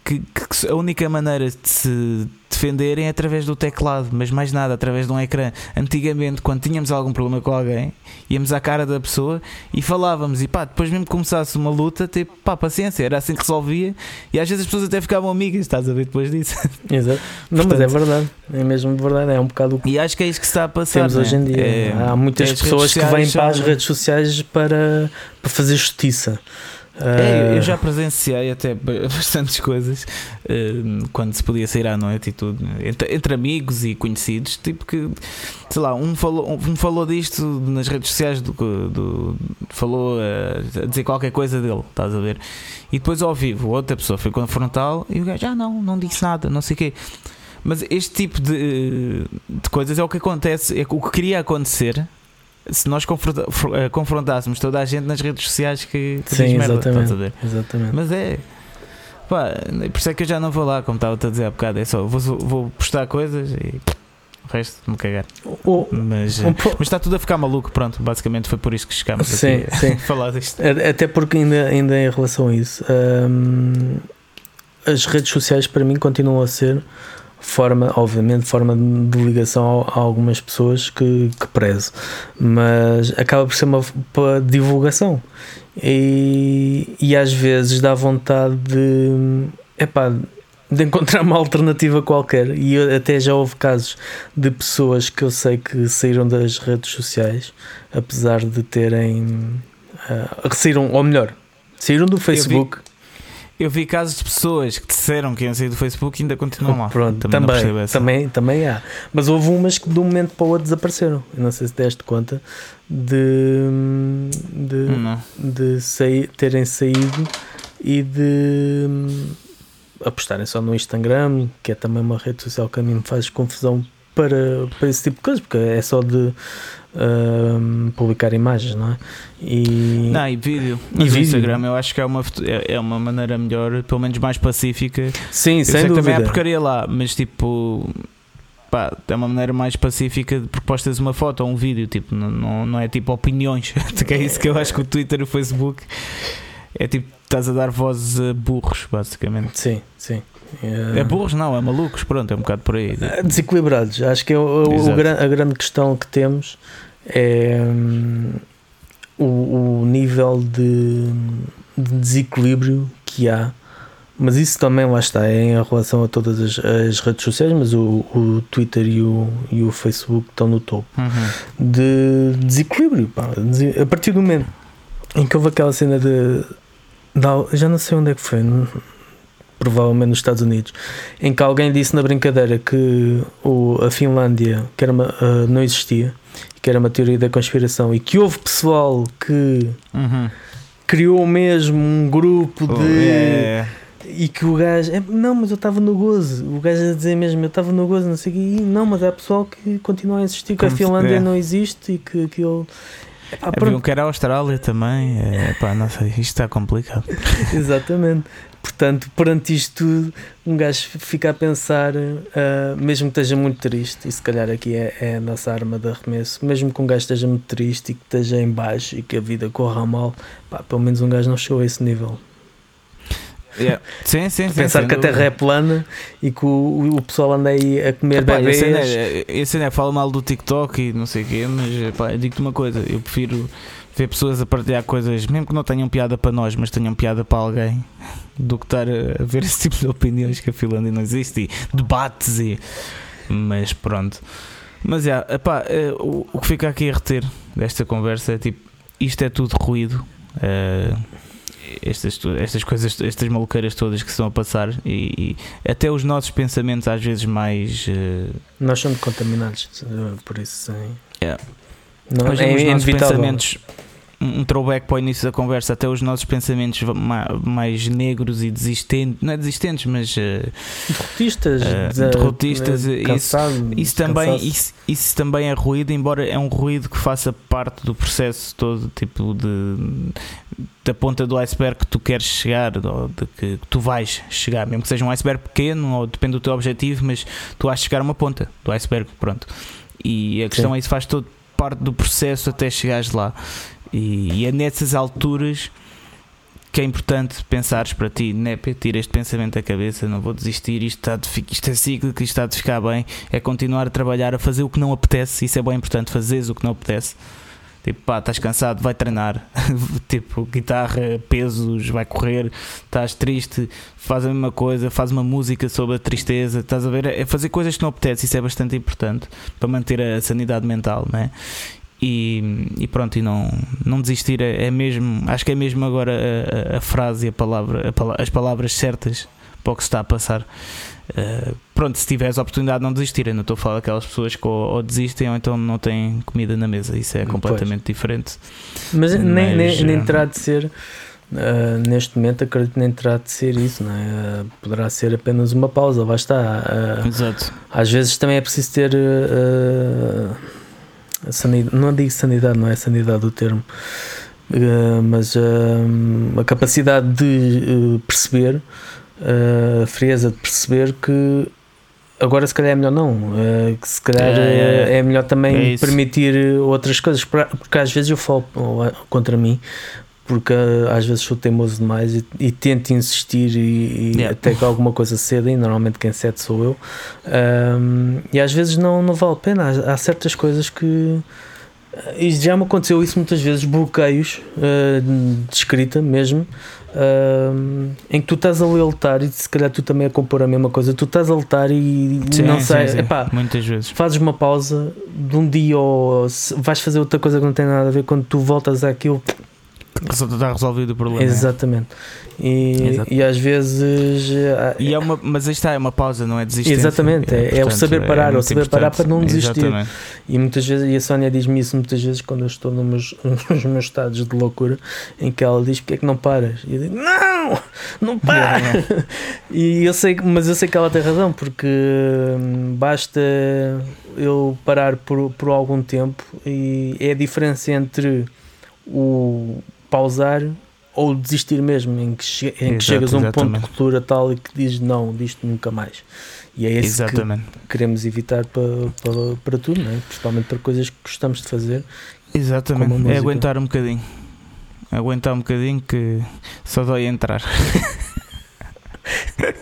que, que a única maneira de se defenderem é através do teclado, mas mais nada, através de um ecrã. Antigamente, quando tínhamos algum problema com alguém, íamos à cara da pessoa e falávamos, e pá, depois mesmo que começasse uma luta, tipo, pá, paciência, era assim que resolvia, e às vezes as pessoas até ficavam amigas, estás a ver depois disso. Exato. Não, mas Portanto- é verdade. É mesmo verdade. É um bocado o que E acho que é isso que se está a passar. temos né? hoje em dia. É- Há muitas as pessoas que vêm para as redes sociais para, para fazer justiça. É, eu- Ah, já presenciei até ba- bastantes coisas eh, quando se podia sair à noite e tudo, entre, entre amigos e conhecidos, tipo que, sei lá, um falou, um falou disto nas redes sociais, do, do- falou eh, a dizer qualquer coisa dele, estás a ver? E depois ao vivo, outra pessoa foi confrontá-lo e o gajo, ah, não, não disse nada, não sei o quê. Mas este tipo de, de coisas é o que acontece, é o que queria acontecer se nós eh, confrontássemos toda a gente nas redes sociais que, que Sim, diz merda, exatamente. estás? Exatamente. Mas é. Pá, por isso é que eu já não vou lá, como estava a dizer há bocado. É só, vou, vou postar coisas e o resto me cagar. O- Mas, um po- mas está tudo a ficar maluco, pronto. Basicamente foi por isso que chegámos Sim, aqui sim. a falar disto. A- Até porque ainda, ainda em relação a isso, hum, as redes sociais para mim continuam a ser forma, obviamente, forma de ligação a, algumas pessoas que, que prezo, mas acaba por ser uma divulgação. E, e às vezes dá vontade de epá, de encontrar uma alternativa qualquer. E eu- até já houve casos de pessoas que eu sei que saíram das redes sociais apesar de terem Uh, saíram, ou melhor, saíram do Facebook. Eu vi casos de pessoas que disseram que iam sair do Facebook e ainda continuam lá. Pronto, também, essa. também, também há. Mas houve umas que de um momento para o outro desapareceram. Eu não sei se deste conta de, de, Não. de sair, terem saído e de hum, apostarem só no Instagram, que é também uma rede social que a mim me faz confusão para, para esse tipo de coisas, porque é só de publicar imagens, não é? E, Não, e vídeo. E Mas o vídeo. Instagram eu acho que é uma, é é uma maneira melhor, pelo menos mais pacífica. sim, Eu sem sei que também dúvida. há porcaria lá, mas tipo. Pá, é uma maneira mais pacífica de propostas uma foto ou um vídeo, tipo, não, não, não é tipo opiniões, que é isso que eu acho que o Twitter e o Facebook é tipo, estás a dar vozes a burros, basicamente. Sim, sim. É burros, não, é malucos, pronto, é um bocado por aí. Desequilibrados. Acho que é o- o- o Exato. gran- a grande questão que temos é hum, o, o nível de, de desequilíbrio que há mas isso também lá está, é em relação a todas as, as redes sociais, mas o, Twitter e o, e o Facebook estão no topo Uhum. de desequilíbrio. Pá. A partir do momento em que houve aquela cena de. de já não sei onde é que foi, n- provavelmente nos Estados Unidos, em que alguém disse na brincadeira que o, a Finlândia que era uma, ah, não existia, que era uma teoria da conspiração, e que houve pessoal que Uhum. criou mesmo um grupo Oh, de. é, E que o gajo, é, não, mas eu estava no gozo. O gajo a dizer mesmo, eu estava no gozo, não sei o quê. Não, mas há pessoal que continua a insistir que a Finlândia é. não existe e que aquilo. Epá, Havia pronto, um que era a Austrália também. É, pá, não sei, isto está complicado. exatamente. Portanto, perante isto tudo, um gajo fica a pensar, ah, mesmo que esteja muito triste, e se calhar aqui é, é a nossa arma de arremesso, mesmo que um gajo esteja muito triste e que esteja em baixo e que a vida corra mal, pá, pelo menos um gajo não chegou a esse nível. Yeah. Sim, sim, sim. Pensar sem que a Terra é plana e que o, o pessoal anda aí a comer Epá, bebês. esse é, esse é, fala mal do TikTok e não sei o quê, mas epá, digo-te uma coisa, eu prefiro ver pessoas a partilhar coisas, mesmo que não tenham piada para nós, mas tenham piada para alguém, do que estar a ver esse tipo de opiniões que a Finlândia não existe e debates e. Mas pronto. Mas é, epá, eh, o, o que fica aqui a reter desta conversa é tipo, isto é tudo ruído. eh, estas, estas coisas, estas maluqueiras todas que estão a passar e, e até os nossos pensamentos às vezes mais eh, Nós somos contaminados, por isso sim. Yeah. Não, é os nossos inevitável. pensamentos, um throwback para o início da conversa, até os nossos pensamentos ma- mais negros e desistentes, não é desistentes, mas eh, Derrotistas, de- derrotistas, de- isso- cansado, isso, também, isso, isso também é ruído, embora é um ruído que faça parte do processo todo, tipo de da ponta do iceberg que tu queres chegar, ou de que tu vais chegar, mesmo que seja um iceberg pequeno, ou depende do teu objetivo, mas tu vais chegar a uma ponta do iceberg, pronto. E a questão Sim. é isso faz todo parte do processo até chegares lá. E, e é nessas alturas que é importante pensares para ti, né? Tira este pensamento da cabeça, não vou desistir, isto, está de, isto é cíclico, isto está de ficar bem, é continuar a trabalhar, a fazer o que não apetece, isso é bem importante, fazeres o que não apetece. Tipo, pá, estás cansado, vai treinar. tipo, guitarra, pesos, vai correr. Estás triste, faz a mesma coisa, faz uma música sobre a tristeza. Estás a ver? É fazer coisas que não apetece, isso é bastante importante para manter a sanidade mental, né? E, e pronto, e não, não desistir é, é mesmo, acho que é mesmo agora a, a- a frase e a palavra, a as palavras certas para o que se está a passar. Uh, pronto, se tiveres a oportunidade de não desistir, eu não estou a falar daquelas pessoas que ou, ou desistem ou então não têm comida na mesa, isso é Pois. completamente diferente. Mas, nem, nem, Mas, nem eh, terá de ser, ah, neste momento, acredito que nem terá de ser isso, não é? Ah, poderá ser apenas uma pausa, está. Ah, Exato. às vezes também é preciso ter sanidade, não digo sanidade, não é sanidade o termo, ah, mas ah, a capacidade de ah, perceber, a frieza de perceber que. Agora se calhar é melhor não, que se calhar É, é, é, é melhor é também isso. permitir outras coisas, porque às vezes eu falo contra mim, porque ah, às vezes sou teimoso demais e, e tento insistir e, e Yeah. até que alguma coisa ceda e normalmente quem cede sou eu Ahm, e às vezes não, não vale a pena há, há certas coisas que e já me aconteceu isso muitas vezes bloqueios ah, de escrita mesmo ahm, em que tu estás a lutar e se calhar tu também a compor a mesma coisa tu estás a lutar e Sim, não sei sim. epá, muitas vezes. fazes uma pausa de um dia ou vais fazer outra coisa que não tem nada a ver quando tu voltas àquilo está resolvido o problema. exatamente e, e às vezes ah, E é uma, mas está, é uma pausa, não é desistência. Exatamente, é- é o portanto, saber parar, é o saber parar para não desistir. Exatamente. E muitas vezes, e a Sónia diz-me isso muitas vezes quando eu estou nos meus, nos meus estados de loucura, em que ela diz: Porquê é que não paras? E eu digo: Não, não para! Yeah, E eu sei, mas eu sei que ela tem razão, porque hum, basta eu parar por, por algum tempo e é a diferença entre o pausar ou desistir mesmo, em que, che- em que Exato, chegas a um ponto de exatamente. ruptura tal e que dizes não, disto nunca mais. E é esse que Exatamente. queremos evitar para, para, para tudo, não é? principalmente para coisas que gostamos de fazer. Exatamente. É aguentar um bocadinho. Aguentar um bocadinho que só dói entrar.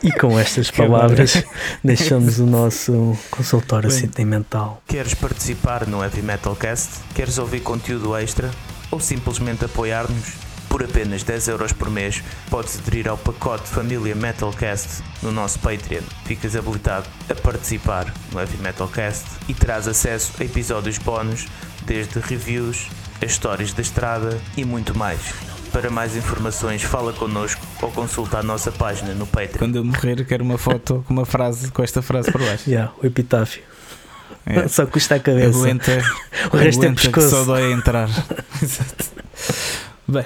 E com estas palavras deixamos o nosso consultório Bem. sentimental. Queres participar no Heavy Metal Cast? Queres ouvir conteúdo extra? Ou simplesmente apoiar-nos, por apenas 10 euros por mês podes aderir ao pacote Família Metalcast no nosso Patreon. Ficas habilitado a participar no Heavy Metalcast e terás acesso a episódios bónus, desde reviews, as histórias da estrada e muito mais. Para mais informações, fala connosco ou consulta a nossa página no Patreon. Quando eu morrer, quero uma foto com uma frase, com esta frase por baixo. Yeah, o epitáfio. É. Só custa a cabeça. Aguenta, O resto é aguenta pescoço. só dói a entrar. Bem,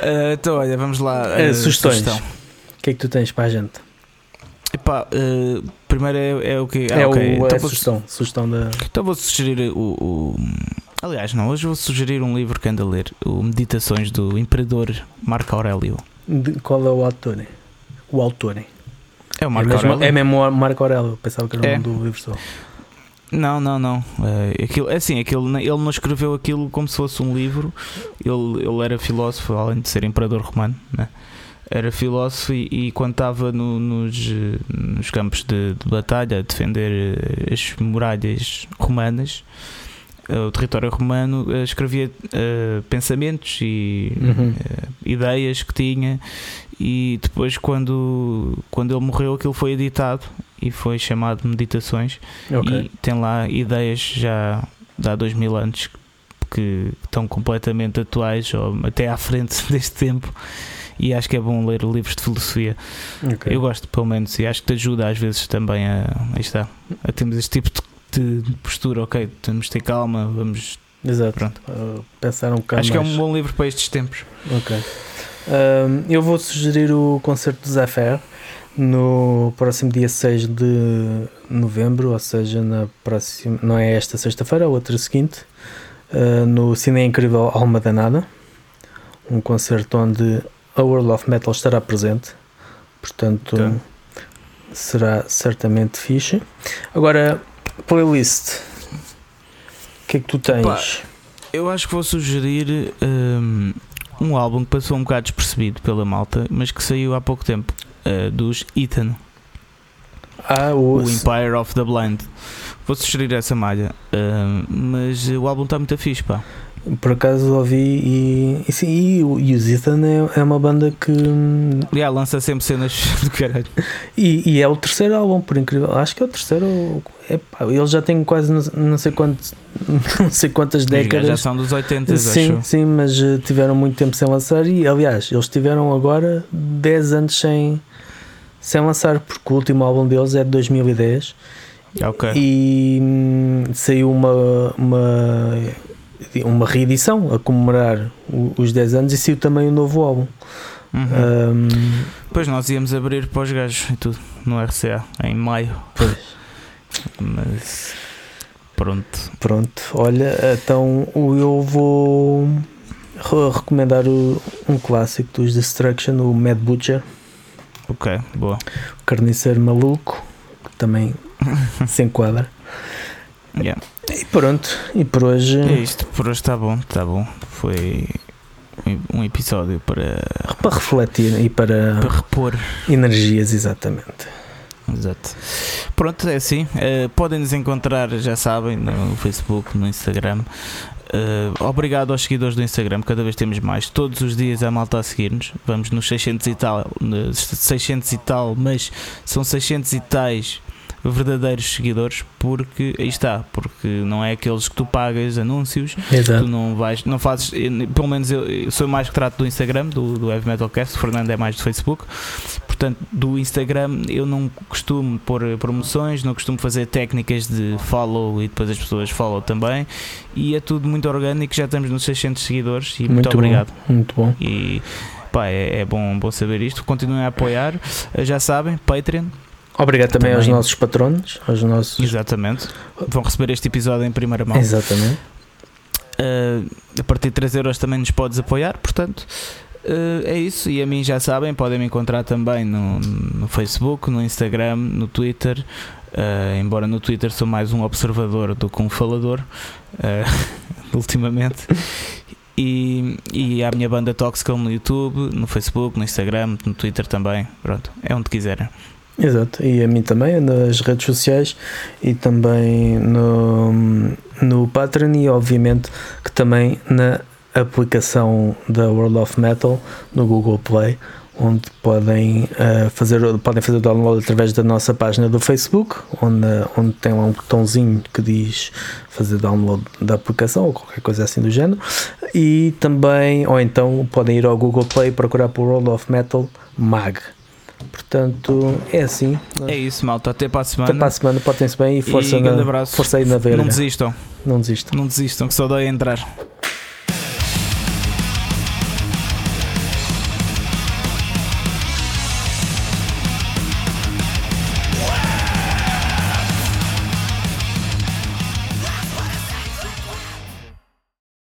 eh, então olha, vamos lá. Eh, sugestões. sugestão. O que é que tu tens para a gente? Epá, eh, primeiro é, é o que. é ok. o, então, é a vou, sugestão. Sugestão da. então vou sugerir o, o- Aliás, não, hoje vou sugerir um livro que ando a ler: o Meditações do Imperador Marco Aurélio. de- qual é o autor? O autor. É o É Marco mesmo, Aurélio? é mesmo o Marco Aurélio. Pensava que era o É. nome do livro só. Não, não, não. É, aquilo, é assim, aquilo, ele não escreveu aquilo como se fosse um livro. Ele, ele era filósofo, além de ser imperador romano, né? era filósofo e, e quando estava no- nos, nos campos de, de batalha a defender eh, as muralhas romanas, eh, o território romano, eh, escrevia eh, pensamentos e Uhum. eh, ideias que tinha e depois quando, quando ele morreu aquilo foi editado e foi chamado Meditações Ok. e tem lá ideias já de há dois mil anos que estão completamente atuais ou até à frente deste tempo e acho que é bom ler livros de filosofia ok. eu gosto pelo menos e acho que te ajuda às vezes também a, está, a termos este tipo de, de postura ok, temos de ter calma vamos, Exato. pronto Uh, pensar um bocado acho que é mais. um bom livro para estes tempos Ok. Um, eu vou sugerir o concerto do Zé Fer no próximo dia 6 de novembro, ou seja, na próxima, não é esta sexta-feira, é outra seguinte, uh, no Cine Incrível Alma Danada, um concerto onde a World of Metal estará presente, portanto Ok. será certamente fixe. Agora, playlist, o que é que tu tens? Pá, Eu acho que vou sugerir hum, um, álbum que passou um bocado despercebido pela malta, mas que saiu há pouco tempo, uh, dos Ethan, ah, o, Empire of the Blind. Vou sugerir essa malha, hum, mas o álbum está muito fixe, pá. Por acaso ouvi e, e sim, e, e os Ethan é, é uma banda que. Yeah, lança sempre cenas do caralho. E, e é o terceiro álbum, por incrível. Acho que é o terceiro. É, pá, ele já tem quase não, não sei quantos, não sei quantas gajos Já décadas. são dos 80, Sim, acho. sim, mas eh, tiveram muito tempo sem lançar e aliás, eles tiveram agora 10 anos sem, sem lançar, porque o último álbum deles é de 2010 Ok. e hum, saiu uma, uma, uma reedição a comemorar o- os 10 anos e saiu também um novo álbum. Uhum. Hum, Depois nós íamos abrir para os gajos e tudo, no RCA, em maio. Pois. Mas pronto. pronto, olha, então eu vou re- recomendar o- um clássico dos Destruction, o Mad Butcher, Ok, boa. o Carniceiro Maluco, que também se enquadra. Yeah. E pronto, e por hoje É isto, por hoje está bom, está bom. Foi um episódio para, para refletir e para para repor. energias, exatamente. Exato. Pronto, é assim. Eh, podem nos encontrar, já sabem, no Facebook, no Instagram. Eh, obrigado aos seguidores do Instagram, cada vez temos mais. Todos os dias a malta a seguir-nos. Vamos nos 600 e tal, nos 600 e tal, mas são 600 e tais verdadeiros seguidores, porque aí está, porque não é aqueles que tu pagas anúncios, tu Exato. não vais, não fazes, eh, pelo menos eu, eu sou mais que trato do Instagram, do, do Heavy Metal Cast, o Fernando é mais do Facebook, portanto do Instagram eu não costumo pôr promoções, não costumo fazer técnicas de follow e depois as pessoas follow também e é tudo muito orgânico, já estamos nos 600 seguidores e muito, Muito bom. obrigado Muito bom. e pá, é, é bom, bom saber isto, continuem a apoiar, já sabem, Patreon, Obrigado também, aos Também. nossos patronos, aos nossos. exatamente, vão receber este episódio em primeira mão. Exatamente. Uh, a partir de 3 euros também nos podes apoiar, portanto uh, é isso. E a mim já sabem, podem me encontrar também no, no Facebook, no Instagram, no Twitter. Uh, embora no Twitter sou mais um observador do que um falador, ultimamente. E, e a minha banda Toxical no YouTube, no Facebook, no Instagram, no Twitter também. Pronto, é onde quiserem. Exato, e a mim também, nas redes sociais e também no, no Patreon e obviamente que também na aplicação da World of Metal no Google Play, onde podem, uh, fazer, podem fazer o download através da nossa página do Facebook, onde, onde tem lá um botãozinho que diz fazer download da aplicação ou qualquer coisa assim do género. E também, ou então podem ir ao Google Play e procurar por World of Metal Mag. Portanto, é assim. É isso, malta. Até para a semana. Até para a semana, portem-se bem e força, e na, abraço. força aí na verga. Não desistam. Não desistam. Não desistam, que só dói entrar.